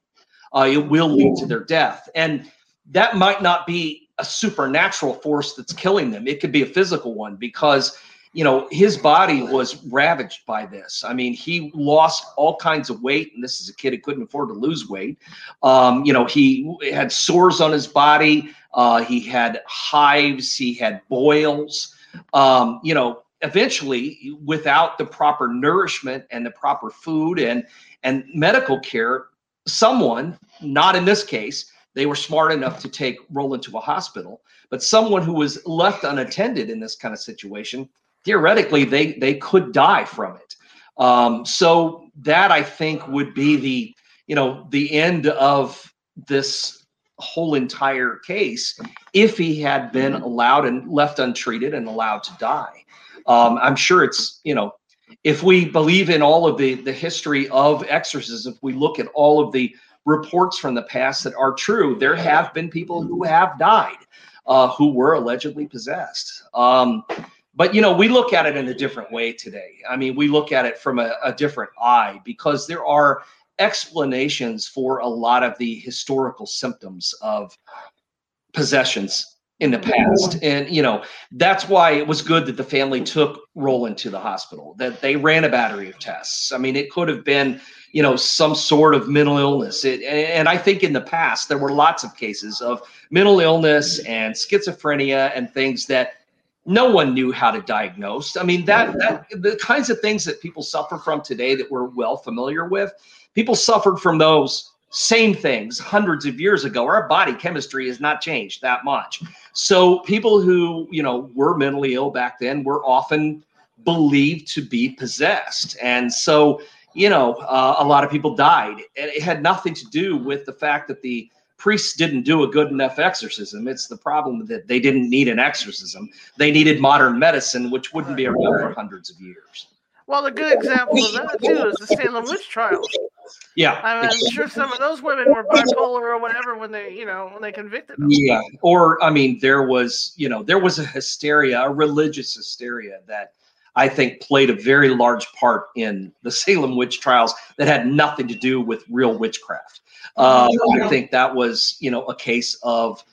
Uh, it will lead to their death, and that might not be a supernatural force that's killing them. It could be a physical one because you know, his body was ravaged by this. I mean, he lost all kinds of weight, and this is a kid who couldn't afford to lose weight. Um, you know, he had sores on his body. Uh, he had hives. He had boils. Um, you know, eventually, without the proper nourishment and the proper food and and medical care, someone, not in this case, they were smart enough to take Roland to a hospital, but someone who was left unattended in this kind of situation theoretically they they could die from it. Um, so that I think would be the you know the end of this whole entire case if he had been allowed and left untreated and allowed to die. Um, I'm sure it's you know if we believe in all of the the history of exorcism, if we look at all of the reports from the past that are true, there have been people who have died uh, who were allegedly possessed. Um, but you know, we look at it in a different way today. I mean, we look at it from a, a different eye because there are explanations for a lot of the historical symptoms of possessions in the past. And, you know, that's why it was good that the family took Roland to the hospital, that they ran a battery of tests. I mean, it could have been, you know, some sort of mental illness. It, and I think in the past, there were lots of cases of mental illness and schizophrenia and things that no one knew how to diagnose. I mean, that, that the kinds of things that people suffer from today that we're well familiar with, people suffered from those same things hundreds of years ago. Our body chemistry has not changed that much. So people who, you know, were mentally ill back then were often believed to be possessed. And so, you know, uh, a lot of people died. And it had nothing to do with the fact that the priests didn't do a good enough exorcism. It's the problem that they didn't need an exorcism. They needed modern medicine, which wouldn't be around for hundreds of years. Well, a good example of that too is the Salem witch trials. Yeah, I am sure some of those women were bipolar or whatever when they, you know, when they convicted them. Yeah, or I mean, there was, you know, there was a hysteria, a religious hysteria that I think played a very large part in the Salem witch trials that had nothing to do with real witchcraft. Uh, I think that was, you know, a case of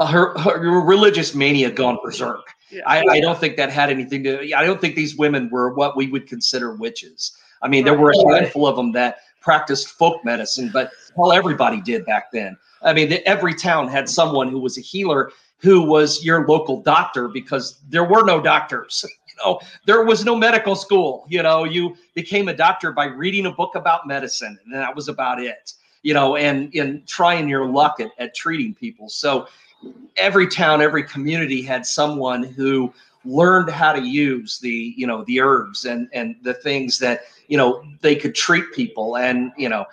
her, her religious mania gone berserk. Yeah. I, I, don't think that had anything to. I don't think these women were what we would consider witches. I mean, there were a handful of them that practiced folk medicine, but well, everybody did back then. I mean, the, every town had someone who was a healer who was your local doctor because there were no doctors. [LAUGHS] Know, there was no medical school. You know, you became a doctor by reading a book about medicine, and that was about it. You know, and and trying your luck at, at treating people. So every town, every community had someone who learned how to use the you know the herbs and and the things that you know they could treat people and you know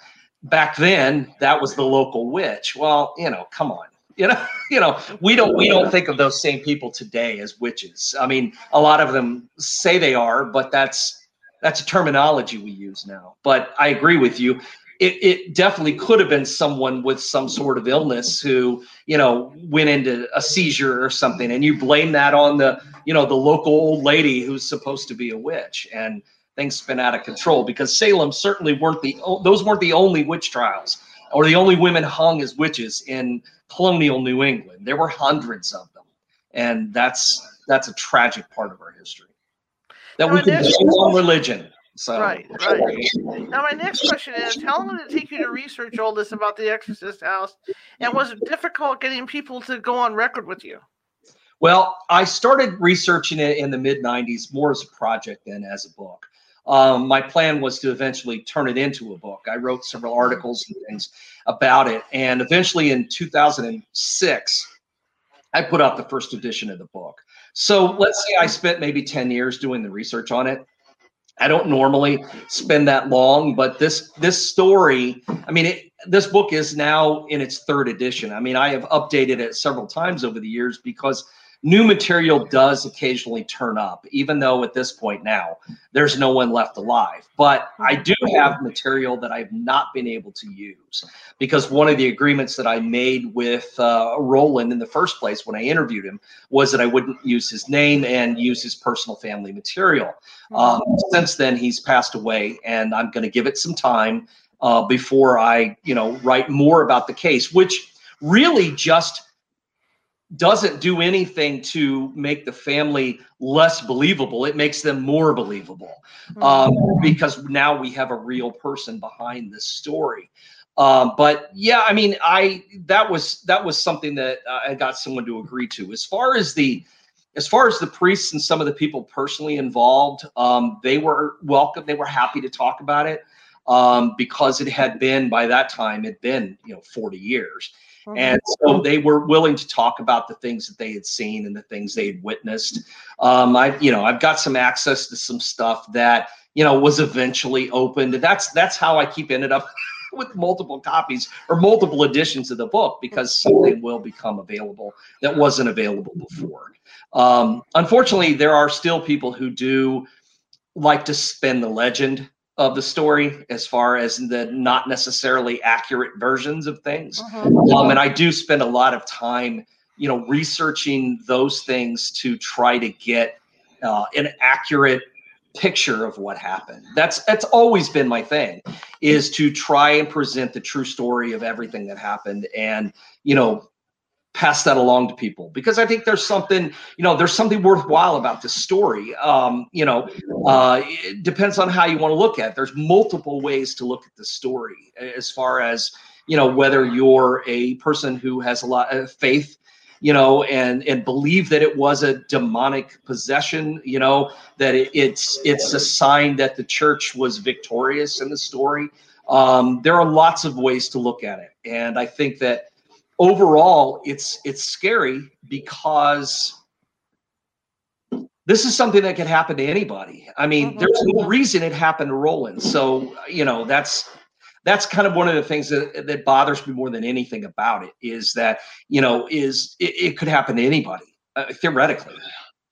back then that was the local witch well you know come on you know [LAUGHS] you know we don't we don't think of those same people today as witches. I mean a lot of them say they are but that's that's a terminology we use now. But i agree with you. It, it definitely could have been someone with some sort of illness who you know went into a seizure or something and you blame that on the you know the local old lady who's supposed to be a witch and things spin out of control because salem certainly weren't the those weren't the only witch trials or the only women hung as witches in colonial new england there were hundreds of them and that's that's a tragic part of our history that we can blame on religion so right, right. Now my next question is: How long did it take you to research all this about the Exorcist house, and was it difficult getting people to go on record with you? Well, I started researching it in the mid '90s more as a project than as a book. Um, my plan was to eventually turn it into a book. I wrote several articles and things about it, and eventually in 2006, I put out the first edition of the book. So let's say I spent maybe 10 years doing the research on it. I don't normally spend that long, but this this story, I mean, it, this book is now in its third edition. I mean, I have updated it several times over the years because new material does occasionally turn up, even though at this point now there's no one left alive. But I do have material that I've not been able to use because one of the agreements that I made with uh, Roland in the first place when I interviewed him was that I wouldn't use his name and use his personal family material. Um, since then, he's passed away, and I'm going to give it some time uh, before I, you know, write more about the case, which really just doesn't do anything to make the family less believable. It makes them more believable hmm. um, because now we have a real person behind this story. Um, but yeah, I mean, I that was that was something that I got someone to agree to. As far as the as far as the priests and some of the people personally involved, um, they were welcome. They were happy to talk about it um, because it had been by that time it had been you know 40 years Mm-hmm. And so they were willing to talk about the things that they had seen and the things they had witnessed. Um, I, you know, I've got some access to some stuff that you know was eventually opened. That's that's how I keep ended up [LAUGHS] with multiple copies or multiple editions of the book because something will become available that wasn't available before. Um, unfortunately, there are still people who do like to spin the legend of the story as far as the not necessarily accurate versions of things. Uh-huh. Um, and I do spend a lot of time, you know, researching those things to try to get uh, an accurate picture of what happened. That's that's always been my thing, is to try and present the true story of everything that happened, and you know, pass that along to people because I think there's something, you know, there's something worthwhile about this story. Um, you know, uh, it depends on how you want to look at it. There's multiple ways to look at the story as far as, you know, whether you're a person who has a lot of faith, you know, and and believe that it was a demonic possession, you know, that it, it's it's a sign that the church was victorious in the story. Um, there are lots of ways to look at it, and I think that overall it's it's scary because this is something that could happen to anybody. I mean, mm-hmm. there's no reason it happened to Roland. So, you know, that's that's kind of one of the things that, that bothers me more than anything about it is that, you know, is it, it could happen to anybody uh, theoretically.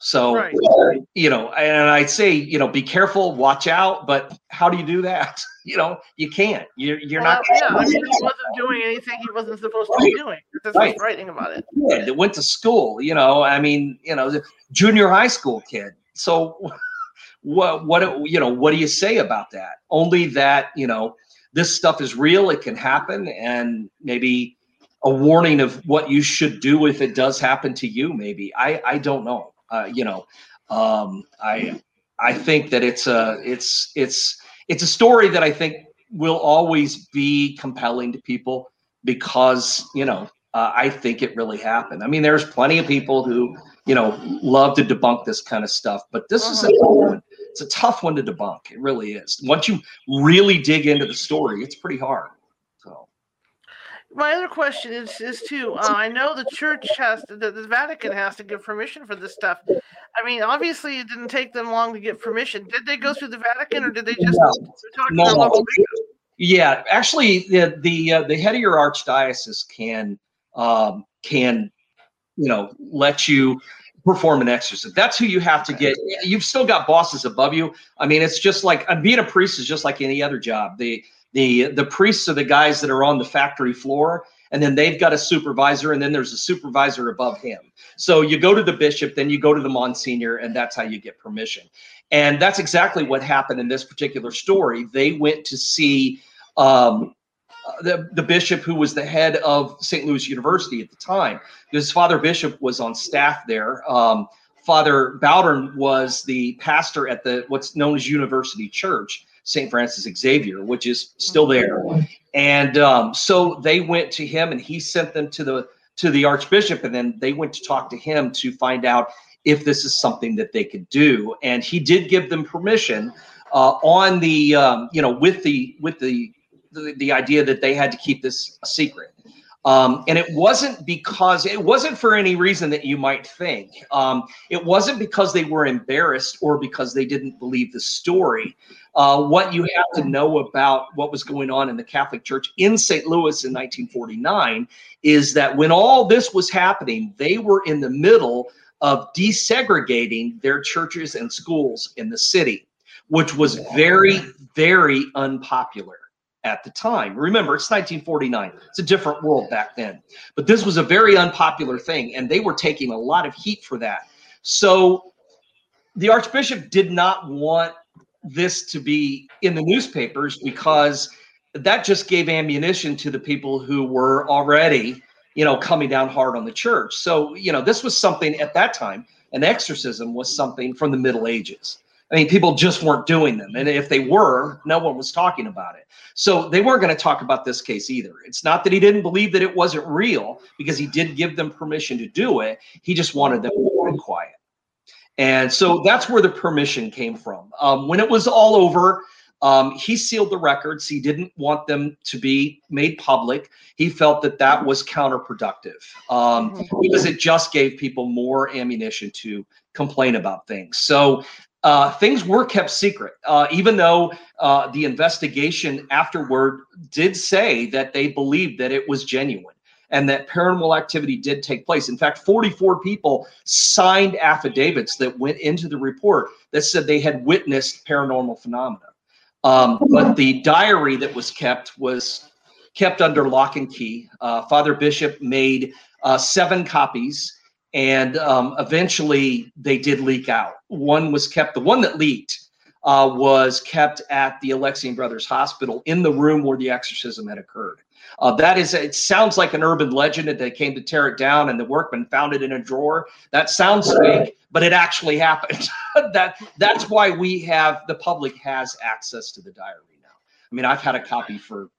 So, right. Uh, you know, and I'd say, you know, be careful, watch out, but how do you do that? [LAUGHS] You know, you can't. You're you're well, not. Yeah, I mean, he wasn't doing anything he wasn't supposed to be doing. That's right. writing about it. Yeah, that went to school. You know, I mean, you know, junior high school kid. So, [LAUGHS] what what you know, what do you say about that? Only that you know, this stuff is real. It can happen, and maybe a warning of what you should do if it does happen to you. Maybe I I don't know uh, you know, um, I I think that it's a it's it's it's a story that I think will always be compelling to people because you know uh, I think it really happened. I mean, there's plenty of people who you know love to debunk this kind of stuff, but this is a uh-huh. tough one. It's a tough one to debunk. It really is. Once you really dig into the story, it's pretty hard my other question is is too. Uh, I know the church has to, the, the, Vatican has to give permission for this stuff. I mean, obviously, it didn't take them long to get permission. Did they go through the Vatican, or did they just no. talk no. Yeah, actually, the the uh, the head of your archdiocese can um, can you know let you perform an exorcism. That's who you have to get. You've still got bosses above you. I mean, it's just like uh, being a priest is just like any other job. The the the priests are the guys that are on the factory floor and then they've got a supervisor and then there's a supervisor above him. So you go to the bishop then you go to the monsignor and that's how you get permission. And that's exactly what happened in this particular story. They went to see um, the, the bishop who was the head of st louis university at the time. His father bishop was on staff there. Um, father bowdern was the pastor at the what's known as university church St. Francis Xavier, which is still there. And um, so they went to him, and he sent them to the to the archbishop, and then they went to talk to him to find out if this is something that they could do. And he did give them permission uh, on the um, you know with the with the, the the idea that they had to keep this a secret. Um, and it wasn't because it wasn't for any reason that you might think. Um, it wasn't because they were embarrassed or because they didn't believe the story. Uh, what you have to know about what was going on in the Catholic Church in St. Louis in 1949 is that when all this was happening, they were in the middle of desegregating their churches and schools in the city, which was very, very unpopular at the time. Remember, it's 1949. It's a different world back then. But this was a very unpopular thing, and they were taking a lot of heat for that. So the Archbishop did not want this to be in the newspapers because that just gave ammunition to the people who were already, you know, coming down hard on the church. So, you know, this was something at that time, an exorcism was something from the Middle Ages. I mean, people just weren't doing them. And if they were, no one was talking about it. So they weren't going to talk about this case either. It's not that he didn't believe that it wasn't real because he did give them permission to do it. He just wanted them quiet. And so that's where the permission came from. Um, when it was all over, um, he sealed the records. He didn't want them to be made public. He felt that that was counterproductive um, mm-hmm. because it just gave people more ammunition to complain about things. So uh, things were kept secret, uh, even though uh, the investigation afterward did say that they believed that it was genuine and that paranormal activity did take place. In fact, 44 people signed affidavits that went into the report that said they had witnessed paranormal phenomena. Um, but the diary that was kept was kept under lock and key. Uh, Father Bishop made uh, seven copies, and um, eventually they did leak out. One was kept, the one that leaked uh, was kept at the Alexian Brothers Hospital in the room where the exorcism had occurred. Uh, that is, it sounds like an urban legend that they came to tear it down and the workmen found it in a drawer. That sounds fake, but it actually happened. [LAUGHS] that that's why we have the public has access to the diary now. I mean, I've had a copy for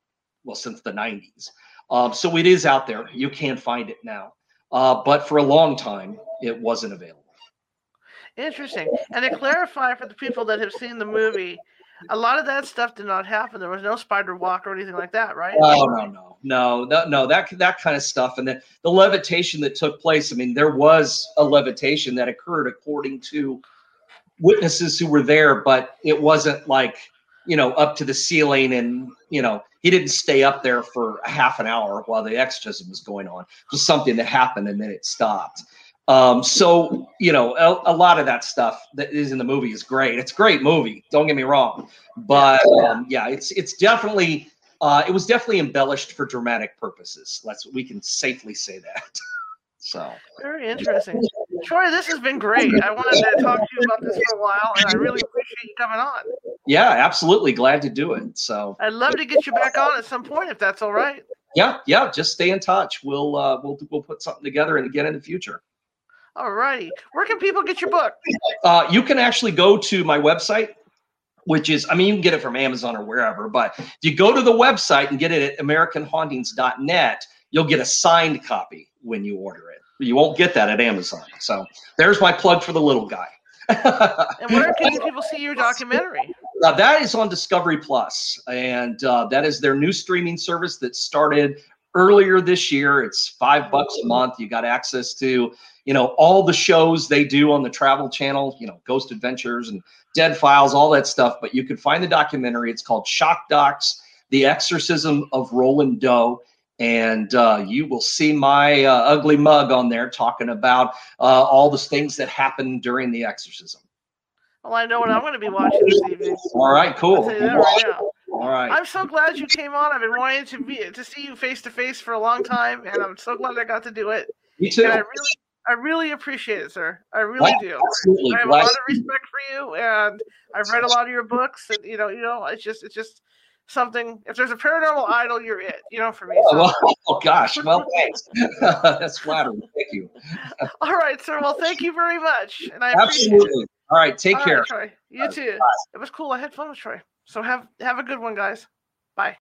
well since the 90s, um, so it is out there. You can find it now, uh, but for a long time it wasn't available. Interesting. And to clarify for the people that have seen the movie, a lot of that stuff did not happen. There was no spider walk or anything like that, right? Oh no, no, no, no, no. That that kind of stuff, and the the levitation that took place. I mean, there was a levitation that occurred according to witnesses who were there, but it wasn't like you know up to the ceiling, and you know he didn't stay up there for a half an hour while the exorcism was going on. Just something that happened and then it stopped. Um, so you know, a, a, lot of that stuff that is in the movie is great. It's a great movie. Don't get me wrong, but um, yeah, it's it's definitely uh, it was definitely embellished for dramatic purposes. Let's we can safely say that. [LAUGHS] so very interesting, Troy. This has been great. I wanted to talk to you about this for a while, and I really appreciate you coming on. Yeah, absolutely. Glad to do it. So I'd love to get you back on at some point if that's all right. Yeah, yeah. Just stay in touch. We'll uh, we'll we'll put something together and again in the future. All righty. Where can people get your book? Uh, you can actually go to my website, which is, I mean, you can get it from Amazon or wherever, but if you go to the website and get it at AmericanHauntings.net, you'll get a signed copy when you order it. You won't get that at Amazon. So there's my plug for the little guy. and where can people see your documentary? Uh, that is on Discovery Plus, and uh, that is their new streaming service that started earlier this year. It's five bucks a month. You got access to, you know, all the shows they do on the Travel Channel, you know, Ghost Adventures and Dead Files, all that stuff. But you can find the documentary. It's called Shock Docs: The Exorcism of Roland Doe. And uh, you will see my uh, ugly mug on there talking about uh, all the things that happened during the exorcism. Well, I know what I'm going to be watching this evening. All right, cool. All right. I'm so glad you came on. I've been wanting to be to see you face to face for a long time, and I'm so glad I got to do it. Me too. And I really, I really appreciate it, sir. I really do. Absolutely. I have a lot of respect for you, and I've read a lot of your books, and you know, you know, it's just, it's just something. If there's a paranormal idol, you're it. You know, for me. Oh, so. Oh, well, [LAUGHS] oh gosh. Well, [LAUGHS] thanks. [LAUGHS] That's flattering. Thank you. All right, sir. Well, thank you very much, and I absolutely. All right. Take All care. Right, Troy. You too. It was cool. I had fun with Troy. So have have a good one, guys. Bye.